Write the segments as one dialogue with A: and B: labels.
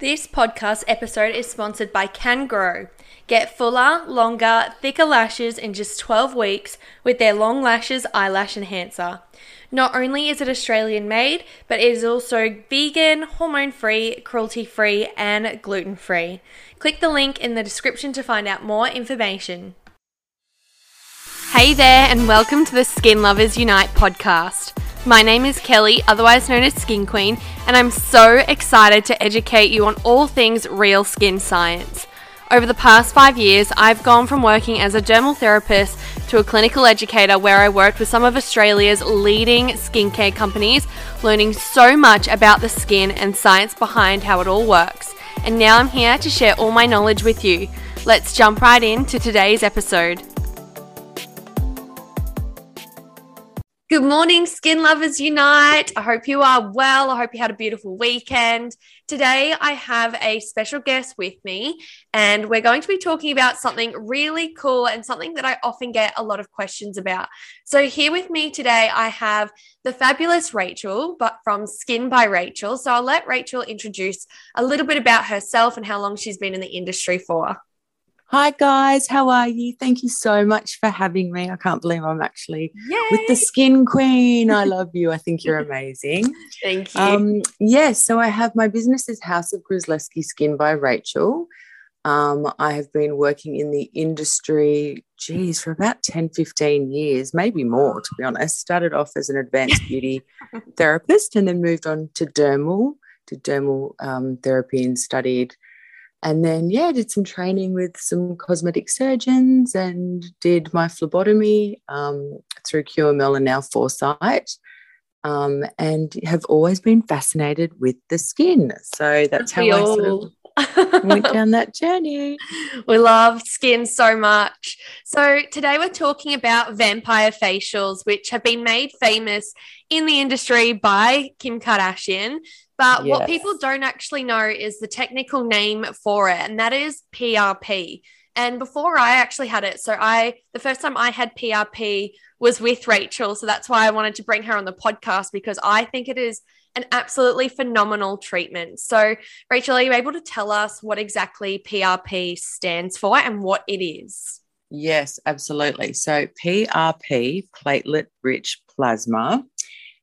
A: This podcast episode is sponsored by Cangro. Get fuller, longer, thicker lashes in just 12 weeks with their Long Lashes Eyelash Enhancer. Not only is it Australian made, but it is also vegan, hormone free, cruelty free, and gluten free. Click the link in the description to find out more information. Hey there, and welcome to the Skin Lovers Unite podcast. My name is Kelly, otherwise known as Skin Queen, and I'm so excited to educate you on all things real skin science. Over the past five years, I've gone from working as a dermal therapist to a clinical educator where I worked with some of Australia's leading skincare companies, learning so much about the skin and science behind how it all works. And now I'm here to share all my knowledge with you. Let's jump right into today's episode. Good morning, Skin Lovers Unite. I hope you are well. I hope you had a beautiful weekend. Today, I have a special guest with me, and we're going to be talking about something really cool and something that I often get a lot of questions about. So, here with me today, I have the fabulous Rachael, but from Skin by Rachael. So, I'll let Rachael introduce a little bit about herself and how long she's been in the industry for.
B: Hi, guys. How are you? Thank you so much for having me. I can't believe I'm actually Yay. with the Skin Queen. I love you. I think you're amazing.
A: Thank you. Um,
B: yes. Yeah, so I have my business is House of Gruzlewski Skin by Rachael. Um, I have been working in the industry, geez, for about 10, 15 years, maybe more, to be honest. Started off as an advanced beauty therapist and then moved on to dermal, to dermal um, therapy and studied – and then yeah did some training with some cosmetic surgeons and did my phlebotomy um, through qml and now foresight um, and have always been fascinated with the skin. So that's how we i sort of went down that journey.
A: We love skin so much. So today we're talking about vampire facials which have been made famous in the industry by kim kardashian but yes. what people don't actually know is the technical name for it, and that is PRP. And before I actually had it, so I the first time I had PRP was with Rachael. So that's why I wanted to bring her on the podcast because I think it is an absolutely phenomenal treatment. So, Rachael, are you able to tell us what exactly PRP stands for and what it is?
B: Yes, absolutely. So, PRP, platelet rich plasma,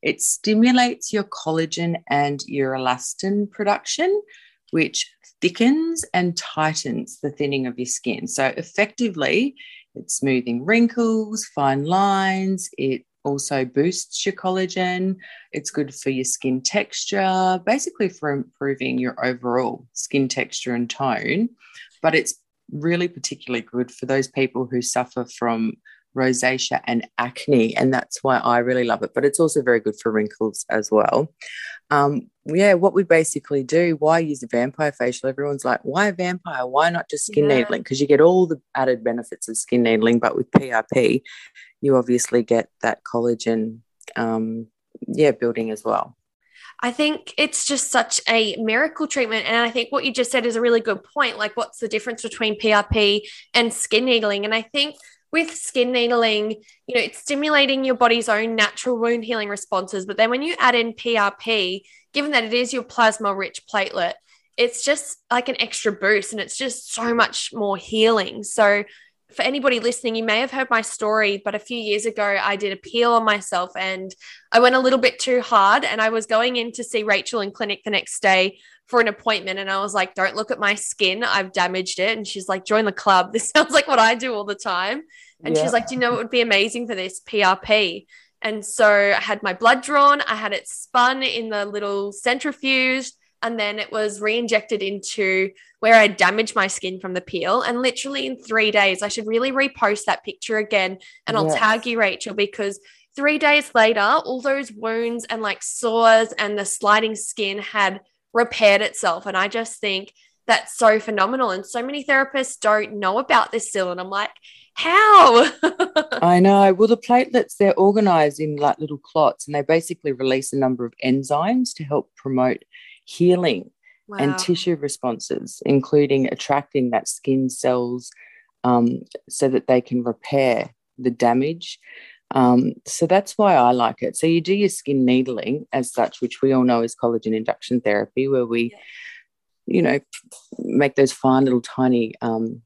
B: it stimulates your collagen and your elastin production, which thickens and tightens the thinning of your skin. So, effectively, it's smoothing wrinkles, fine lines. It also boosts your collagen. It's good for your skin texture, basically for improving your overall skin texture and tone. But it's really particularly good for those people who suffer from rosacea and acne and that's why i really love it but it's also very good for wrinkles as well um, yeah what we basically do why use a vampire facial everyone's like why a vampire why not just skin yeah. needling because you get all the added benefits of skin needling but with prp you obviously get that collagen um, yeah building as well
A: I think it's just such a miracle treatment. And I think what you just said is a really good point. Like, what's the difference between PRP and skin needling? And I think with skin needling, you know, it's stimulating your body's own natural wound healing responses. But then when you add in PRP, given that it is your plasma rich platelet, it's just like an extra boost and it's just so much more healing. So, for anybody listening, you may have heard my story, but a few years ago, I did a peel on myself and I went a little bit too hard. And I was going in to see Rachael in clinic the next day for an appointment and I was like, don't look at my skin. I've damaged it. And she's like, join the club. This sounds like what I do all the time. And yeah. she's like, do you know what would be amazing for this? PRP. And so I had my blood drawn, I had it spun in the little centrifuge, and then it was re injected into where I damaged my skin from the peel. And literally in three days, I should really repost that picture again. And I'll yes. tag you, Rachael, because three days later, all those wounds and like sores and the sliding skin had repaired itself. And I just think that's so phenomenal. And so many therapists don't know about this still. And I'm like, how?
B: I know. Well, the platelets, they're organized in like little clots and they basically release a number of enzymes to help promote healing wow. and tissue responses, including attracting that skin cells um, so that they can repair the damage. Um, so that's why I like it. So you do your skin needling as such, which we all know is collagen induction therapy, where we you know, make those fine little tiny um,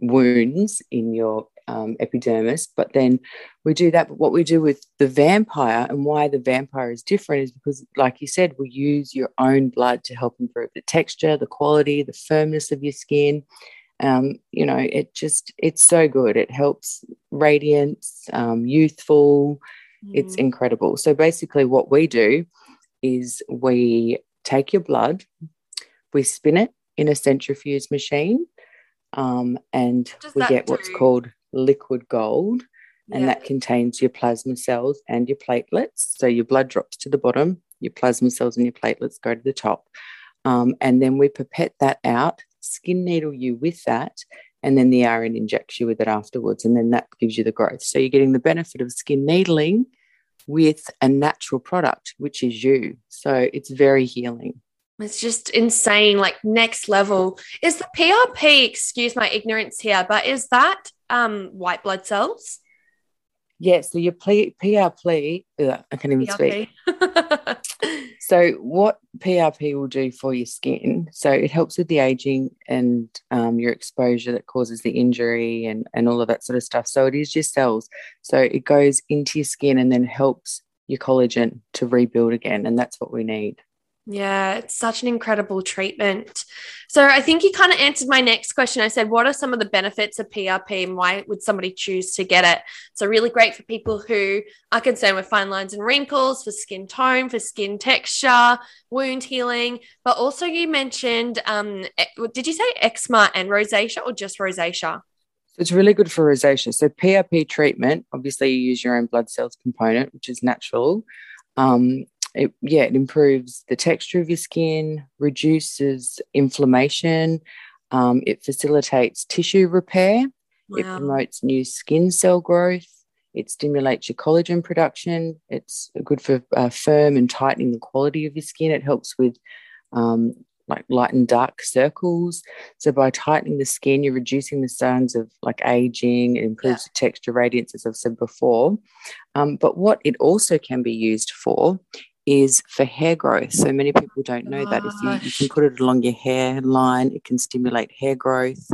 B: wounds in your um, epidermis. But then we do that. But what we do with the vampire and why the vampire is different is because, like you said, we use your own blood to help improve the texture, the quality, the firmness of your skin. Um, you know, it just, it's so good. It helps radiance, um, youthful. Mm. It's incredible. So basically, what we do is we take your blood, we spin it in a centrifuge machine, um, and we get do? what's called liquid gold. And yeah. that contains your plasma cells and your platelets. So your blood drops to the bottom, your plasma cells and your platelets go to the top. Um, and then we pipette that out, skin needle you with that, and then the RN injects you with it afterwards. And then that gives you the growth. So you're getting the benefit of skin needling with a natural product, which is you. So it's very healing.
A: It's just insane, like next level. Is the PRP, excuse my ignorance here, but is that um, white blood cells?
B: Yeah, so your PRP, uh, I can't even PRP. speak. so, what PRP will do for your skin? So, it helps with the aging and um, your exposure that causes the injury and, and all of that sort of stuff. So, it is your cells. So, it goes into your skin and then helps your collagen to rebuild again. And that's what we need.
A: Yeah, it's such an incredible treatment. So I think you kind of answered my next question. I said, what are some of the benefits of PRP and why would somebody choose to get it? So really great for people who are concerned with fine lines and wrinkles, for skin tone, for skin texture, wound healing. But also you mentioned, um, did you say eczema and rosacea or just rosacea?
B: It's really good for rosacea. So PRP treatment, obviously you use your own blood cells component, which is natural. Um, it, yeah, it improves the texture of your skin, reduces inflammation, um, it facilitates tissue repair, wow. it promotes new skin cell growth, it stimulates your collagen production, it's good for uh, firm and tightening the quality of your skin, it helps with um, like light and dark circles. So by tightening the skin, you're reducing the signs of like aging. It improves yeah. the texture, radiance, as I've said before. Um, but what it also can be used for is for hair growth. So many people don't know that if you, you can put it along your hairline, it can stimulate hair growth.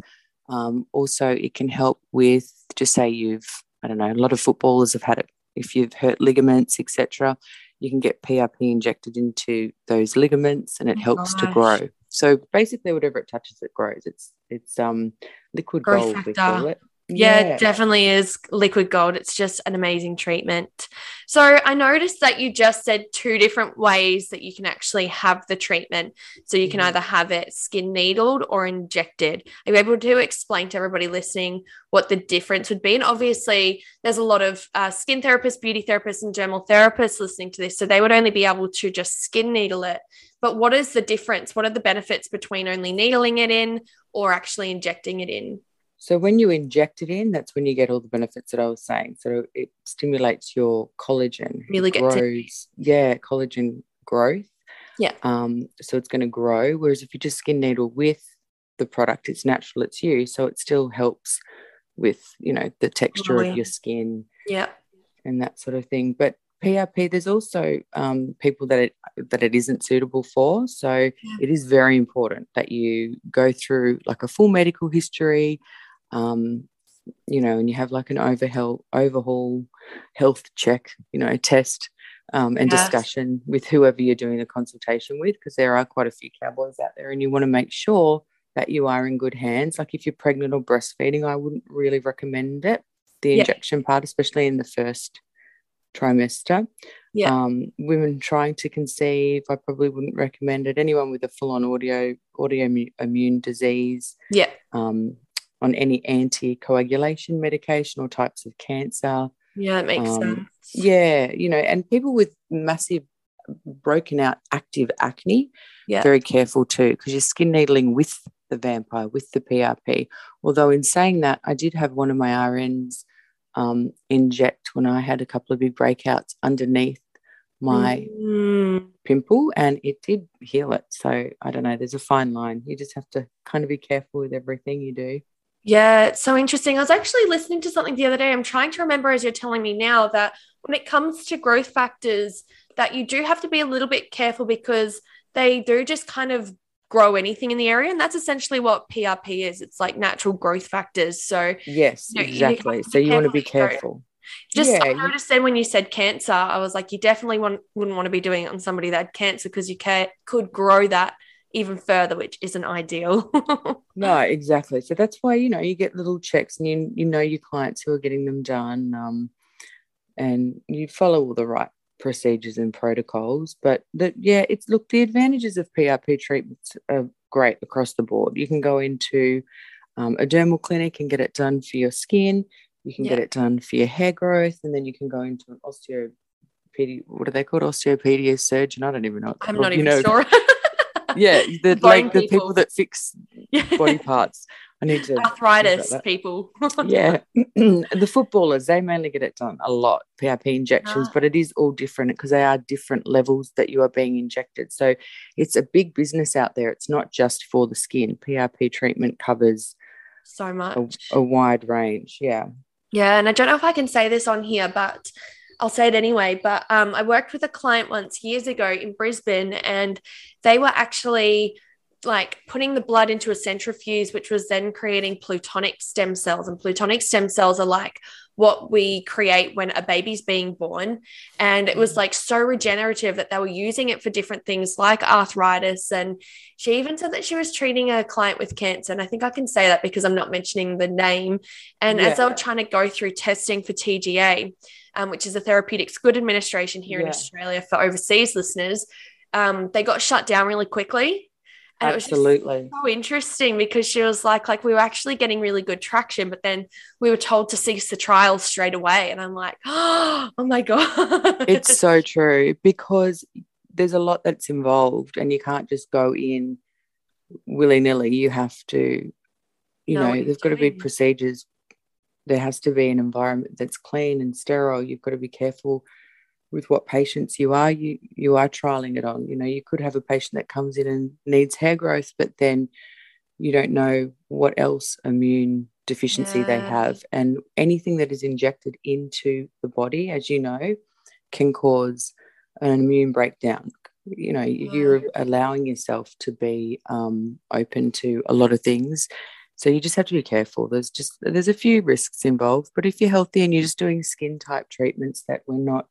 B: Um, also, it can help with just say you've I don't know a lot of footballers have had it. If you've hurt ligaments, etc., you can get PRP injected into those ligaments, and it oh helps gosh. to grow. So basically, whatever it touches, it grows. It's it's um liquid growth gold factor. we call it.
A: Yeah, yeah, definitely is liquid gold. It's just an amazing treatment. So I noticed that you just said two different ways that you can actually have the treatment. So you can mm-hmm. either have it skin needled or injected. Are you able to explain to everybody listening what the difference would be? And obviously, there's a lot of uh, skin therapists, beauty therapists, and dermal therapists listening to this. So they would only be able to just skin needle it. But what is the difference? What are the benefits between only needling it in or actually injecting it in?
B: So when you inject it in, that's when you get all the benefits that I was saying. So it stimulates your collagen.
A: Really
B: grows. To- yeah, collagen growth.
A: Yeah.
B: Um, so it's going to grow. Whereas if you just skin needle with the product, it's natural, it's you. So it still helps with, you know, the texture oh, yeah. of your skin.
A: Yeah.
B: And that sort of thing. But PRP, there's also um, people that it that it isn't suitable for. So yeah. it is very important that you go through like a full medical history, um, you know, and you have like an overhaul, overhaul health check, you know, test um, and yes. discussion with whoever you're doing the consultation with, because there are quite a few cowboys out there, and you want to make sure that you are in good hands. Like if you're pregnant or breastfeeding, I wouldn't really recommend it, the injection yeah. part, especially in the first trimester. Yeah. Um, women trying to conceive, I probably wouldn't recommend it. Anyone with a full-on audio autoimmune disease,
A: yeah,
B: um, on any anticoagulation medication or types of cancer.
A: Yeah, it makes um, sense.
B: Yeah, you know, and people with massive broken out active acne,
A: yeah.
B: very careful too, because you're skin needling with the vampire, with the PRP. Although, in saying that, I did have one of my RNs um, inject when I had a couple of big breakouts underneath my mm. pimple and it did heal it. So I don't know, there's a fine line. You just have to kind of be careful with everything you do.
A: Yeah, it's so interesting. I was actually listening to something the other day. I'm trying to remember as you're telling me now that when it comes to growth factors, that you do have to be a little bit careful because they do just kind of grow anything in the area. And that's essentially what PRP is. It's like natural growth factors. So
B: yes, you know, exactly. You so you want to be careful.
A: Just yeah, I noticed then when you said cancer, I was like, you definitely want, wouldn't want to be doing it on somebody that had cancer because you can, could grow that even further, which isn't ideal.
B: no, exactly. So that's why you know you get little checks, and you you know your clients who are getting them done, um, and you follow all the right procedures and protocols. But that yeah, it's look the advantages of PRP treatments are great across the board. You can go into um, a dermal clinic and get it done for your skin. You can yeah. get it done for your hair growth, and then you can go into an osteopedi. What are they called? Osteopedia surgeon. I don't even know.
A: I'm not even know. sure.
B: yeah, the like the people that fix body parts. I need to
A: arthritis people.
B: yeah, the footballers they mainly get it done a lot PRP injections, ah. but it is all different because they are different levels that you are being injected. So it's a big business out there. It's not just for the skin. PRP treatment covers
A: so much
B: a, a wide range. Yeah.
A: Yeah, and I don't know if I can say this on here, but I'll say it anyway. But um, I worked with a client once years ago in Brisbane, and they were actually like putting the blood into a centrifuge, which was then creating plutonic stem cells. And plutonic stem cells are like what we create when a baby's being born. And it was like so regenerative that they were using it for different things like arthritis. And she even said that she was treating a client with cancer. And I think I can say that because I'm not mentioning the name. And yeah. as they were trying to go through testing for TGA, um, which is a therapeutics good administration here yeah. in Australia for overseas listeners, um, they got shut down really quickly.
B: And Absolutely.
A: so interesting because she was like, like we were actually getting really good traction, but then we were told to cease the trial straight away. And I'm like, oh my God.
B: It's so true because there's a lot that's involved and you can't just go in willy nilly. You have to, you know there's got to be procedures there has to be an environment that's clean and sterile. You've got to be careful with what patients you are you you are trialing it on. You know, you could have a patient that comes in and needs hair growth, but then you don't know what else immune deficiency yeah. they have. And anything that is injected into the body, as you know, can cause an immune breakdown. You know, you're allowing yourself to be um, open to a lot of things so you just have to be careful. There's just there's a few risks involved, but if you're healthy and you're just doing skin type treatments that we're not,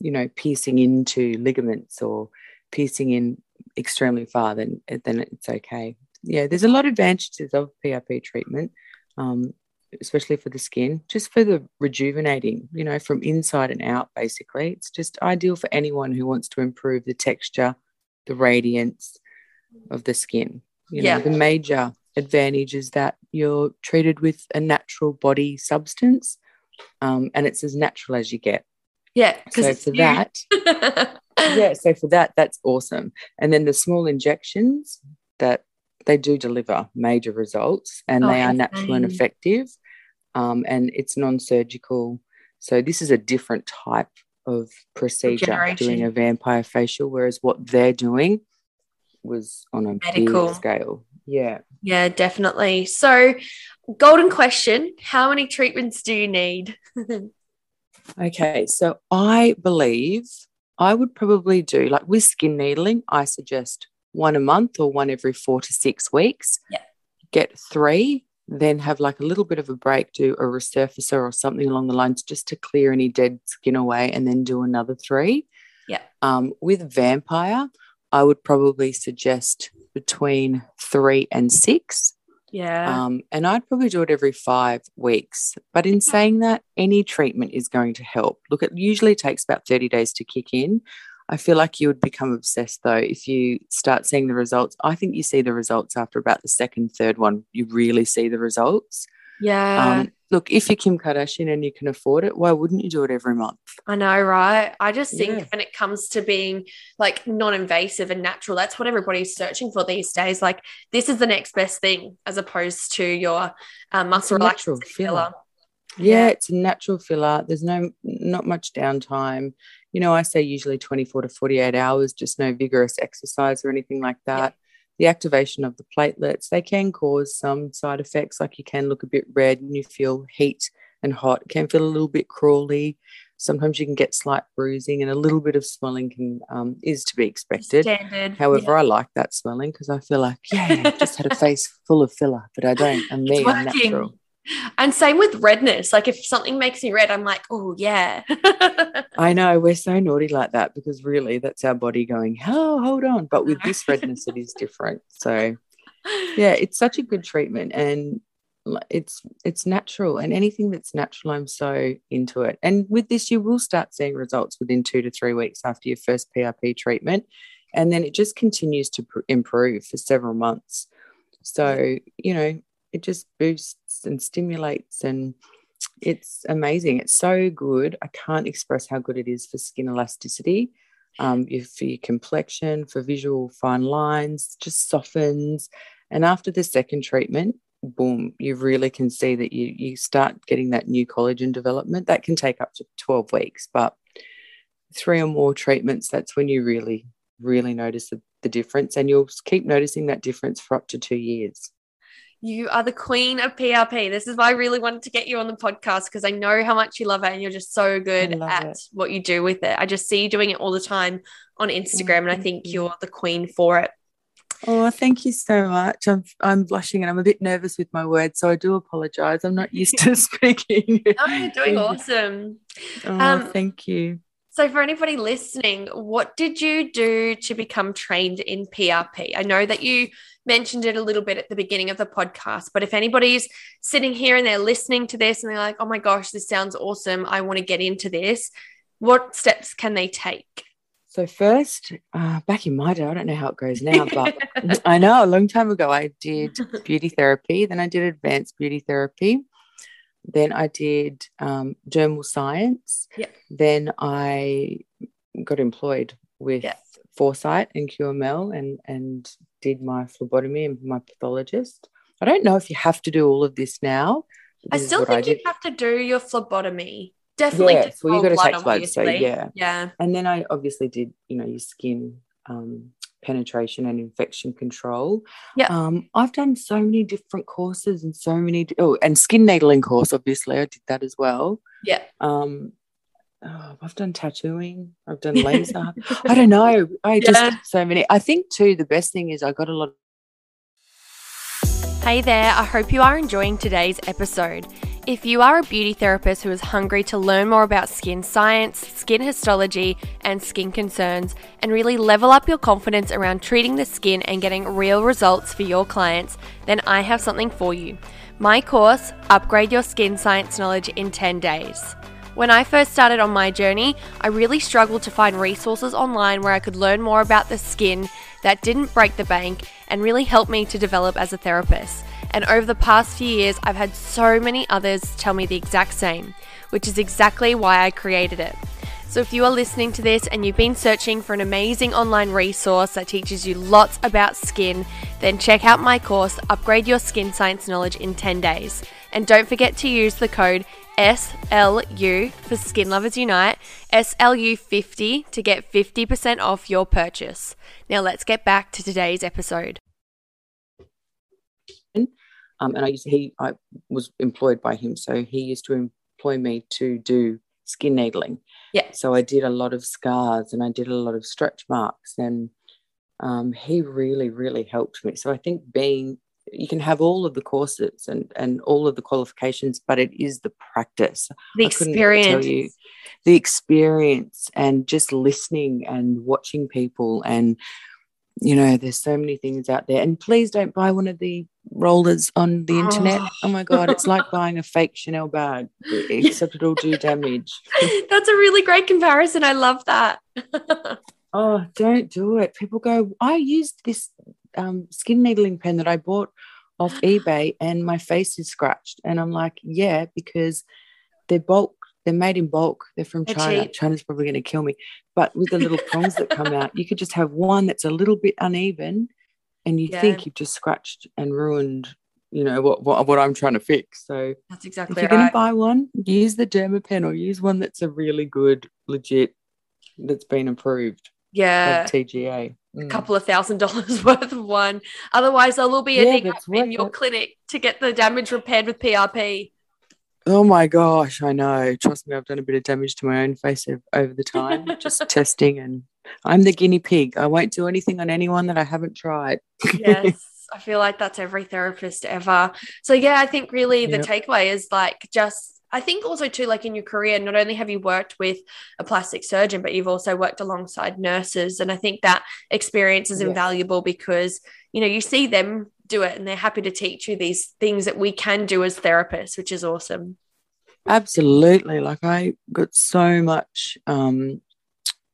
B: you know, piercing into ligaments or piercing in extremely far, then then it's okay. Yeah, there's a lot of advantages of PRP treatment, um, especially for the skin, just for the rejuvenating, you know, from inside and out. Basically, it's just ideal for anyone who wants to improve the texture, the radiance of the skin. You know, yeah. the major advantage is that you're treated with a natural body substance um, and it's as natural as you get.
A: Yeah.
B: So for that, yeah, so for that, that's awesome. And then the small injections that they do deliver major results and oh, they are natural and effective. Um, and it's non-surgical. So this is a different type of procedure doing a vampire facial, whereas what they're doing was on a medical scale. Yeah.
A: Yeah, definitely. So, golden question How many treatments do you need?
B: okay. So, I believe I would probably do like with skin needling, I suggest one a month or one every four to six weeks.
A: Yeah.
B: Get three, then have like a little bit of a break, do a resurfacer or something along the lines just to clear any dead skin away, and then do another three.
A: Yeah.
B: Um, with vampire, I would probably suggest between three and six.
A: Yeah.
B: Um, and I'd probably do it every five weeks. But in saying that, any treatment is going to help. Look, it usually takes about 30 days to kick in. I feel like you would become obsessed though if you start seeing the results. I think you see the results after about the second, third one. You really see the results.
A: Yeah. Um,
B: look, if you're Kim Kardashian and you can afford it, why wouldn't you do it every month?
A: I know, right? I just think yeah. when it comes to being like non invasive and natural, that's what everybody's searching for these days. Like, this is the next best thing as opposed to your um, muscle relaxant filler.
B: Yeah, yeah, it's a natural filler. There's no not much downtime. You know, I say usually 24 to 48 hours, just no vigorous exercise or anything like that the activation of the platelets, they can cause some side effects, like you can look a bit red and you feel heat and hot, it can feel a little bit crawly. sometimes you can get slight bruising and a little bit of swelling can um, is to be expected.
A: Standard.
B: However,
A: yeah.
B: I like that swelling because I feel like, yeah, I've just had a face full of filler, but I don't. I'm me, I'm natural.
A: And same with redness. Like if something makes me red, I'm like, oh yeah.
B: I know we're so naughty like that because really that's our body going, oh, hold on. But with this redness, it is different. So yeah, it's such a good treatment and it's it's natural and anything that's natural, I'm so into it. And with this, you will start seeing results within two to three weeks after your first PRP treatment, and then it just continues to pr- improve for several months. So you know, it just boosts and stimulates and it's amazing. It's so good. I can't express how good it is for skin elasticity, um, for your complexion, for visual fine lines, just softens. And after the second treatment, boom, you really can see that you you start getting that new collagen development. That can take up to 12 weeks, but three or more treatments, that's when you really, really notice the, the difference. And you'll keep noticing that difference for up to two years.
A: You are the queen of PRP. This is why I really wanted to get you on the podcast because I know how much you love it and you're just so good at
B: it.
A: what you do with it. I just see you doing it all the time on Instagram and I think
B: you.
A: you're the queen for it.
B: Oh, thank you so much. I'm I'm blushing and I'm a bit nervous with my words, so I do apologize. I'm not used to speaking.
A: Oh, you're doing awesome.
B: Oh,
A: Um,
B: thank you.
A: So, for anybody listening, what did you do to become trained in PRP? I know that you mentioned it a little bit at the beginning of the podcast, but if anybody's sitting here and they're listening to this and they're like, oh my gosh, this sounds awesome, I want to get into this, what steps can they take?
B: So first, uh, back in my day, I don't know how it goes now, but I know a long time ago I did beauty therapy. Then I did advanced beauty therapy. Then I did um, dermal science.
A: Yep.
B: Then I got employed with
A: Yep.
B: Foresight and QML and and did my phlebotomy and my pathologist. I don't know if you have to do all of this now.
A: I
B: This is
A: still think you have to do your phlebotomy. Definitely.
B: Yeah,
A: to
B: so you
A: draw
B: got to take blood. So yeah,
A: Yeah.
B: and then I obviously did, you know, your skin um, penetration and infection control.
A: Yeah.
B: Um, I've done so many different courses and so many, oh, and skin needling course, obviously, I did that as well.
A: Yeah.
B: Um, oh, I've done tattooing, I've done laser. I don't know. I just
A: Yeah.
B: so many. I think too, the best thing is I got a lot
A: Hey there, I hope you are enjoying today's episode. If you are a beauty therapist who is hungry to learn more about skin science, skin histology, and skin concerns, and really level up your confidence around treating the skin and getting real results for your clients, then I have something for you. My course, Upgrade Your Skin Science Knowledge in 10 Days. When I first started on my journey, I really struggled to find resources online where I could learn more about the skin that didn't break the bank and really help me to develop as a therapist. And over the past few years, I've had so many others tell me the exact same, which is exactly why I created it. So, if you are listening to this and you've been searching for an amazing online resource that teaches you lots about skin, then check out my course, Upgrade Your Skin Science Knowledge in 10 Days. And don't forget to use the code SLU for Skin Lovers Unite, SLU50 to get 50% off your purchase. Now, let's get back to today's episode.
B: um, and I used he I was employed by him, so he used to employ me to do skin needling.
A: Yeah.
B: So I did a lot of scars and I did a lot of stretch marks, and um, he really, really helped me. So I think being you can have all of the courses and and all of the qualifications, but it is the practice.
A: The
B: I
A: experience.
B: tell you the experience and just listening and watching people and you know there's so many things out there and please don't buy one of the rollers on the internet
A: Oh.
B: oh my god it's like buying a fake chanel bag except it'll do damage
A: That's a really great comparison. I love that.
B: oh don't do it people go i used this um, skin needling pen that i bought off ebay and my face is scratched and i'm like yeah because they're bulk they're made in bulk they're from
A: They're
B: china
A: cheap.
B: china's probably going to kill me but with the little prongs that come out you could just have one that's a little bit uneven and you
A: Yeah.
B: think you've just scratched and ruined you know what, what what i'm trying to fix so
A: That's exactly.
B: if you're going to buy one use the derma pen or use one that's a really good legit that's been approved
A: yeah.
B: of
A: a
B: Mm.
A: couple of thousand dollars worth of one. Otherwise, there will be a
B: Yeah,
A: in your
B: it.
A: clinic to get the damage repaired with PRP.
B: Oh my gosh, I know. Trust me, I've done a bit of damage to my own face over the time, just testing. And I'm the guinea pig. I won't do anything on anyone that I haven't tried.
A: yes. I feel like that's every therapist ever. So yeah, I think really the yep. takeaway is like just I think also too like in your career not only have you worked with a plastic surgeon but you've also worked alongside nurses and I think that experience is yes. invaluable because you know you see them do it and they're happy to teach you these things that we can do as therapists which is awesome.
B: Absolutely like I got so much um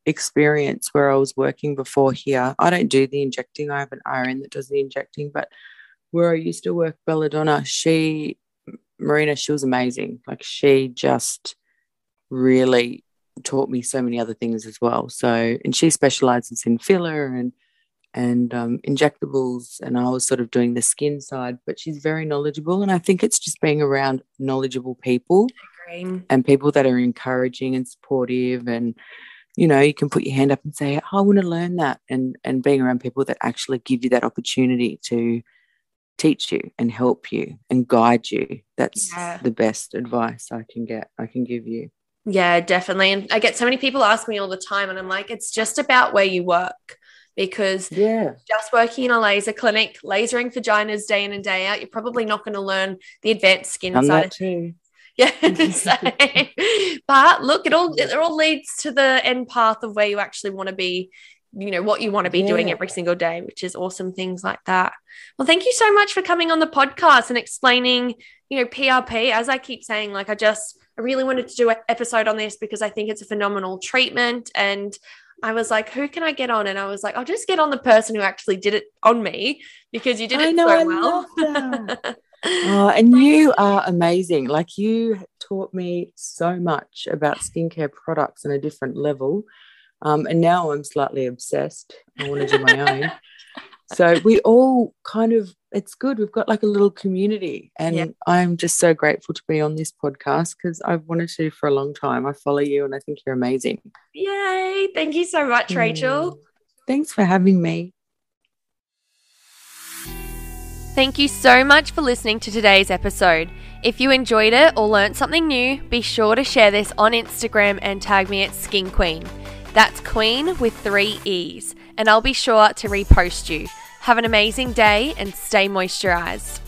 B: experience where I was working before here. I don't do the injecting. I have an RN that does the injecting, but where I used to work, Belladonna, she, Marina, she was amazing. Like she just really taught me so many other things as well. So, and she specializes in filler and and um, injectables, and I was sort of doing the skin side. But she's very knowledgeable, and I think it's just being around knowledgeable people and people that are encouraging and supportive and you know you can put your hand up and say oh, i want to learn that and and being around people that actually give you that opportunity to teach you and help you and guide you that's yeah. the best advice i can get i can give you
A: yeah definitely and i get so many people ask me all the time and i'm like it's just about where you work because
B: yeah
A: just working in a laser clinic lasering vaginas day in and day out you're probably not going to learn the advanced skin Done side
B: too.
A: Yeah. but look, it all it all leads to the end path of where you actually want to be, you know, what you want to be yeah. doing every single day, which is awesome things like that. Well, thank you so much for coming on the podcast and explaining, you know, PRP. As I keep saying, like I just I really wanted to do an episode on this because I think it's a phenomenal treatment and I was like, who can I get on? And I was like, I'll just get on the person who actually did it on me because you did it know, so well.
B: oh, and you are amazing. Like you taught me so much about skincare products on a different level. Um, and now I'm slightly obsessed. I want to do my own. So we all kind of, it's good. We've got like a little community. And yeah. I'm just so grateful to be on this podcast because I've wanted to for a long time. I follow you and I think you're amazing.
A: Yay. Thank you so much, Rachael.
B: Thanks for having me.
A: Thank you so much for listening to today's episode. If you enjoyed it or learned something new, be sure to share this on Instagram and tag me at Skin Queen. That's Queen with three E's, and I'll be sure to repost you. Have an amazing day and stay moisturized.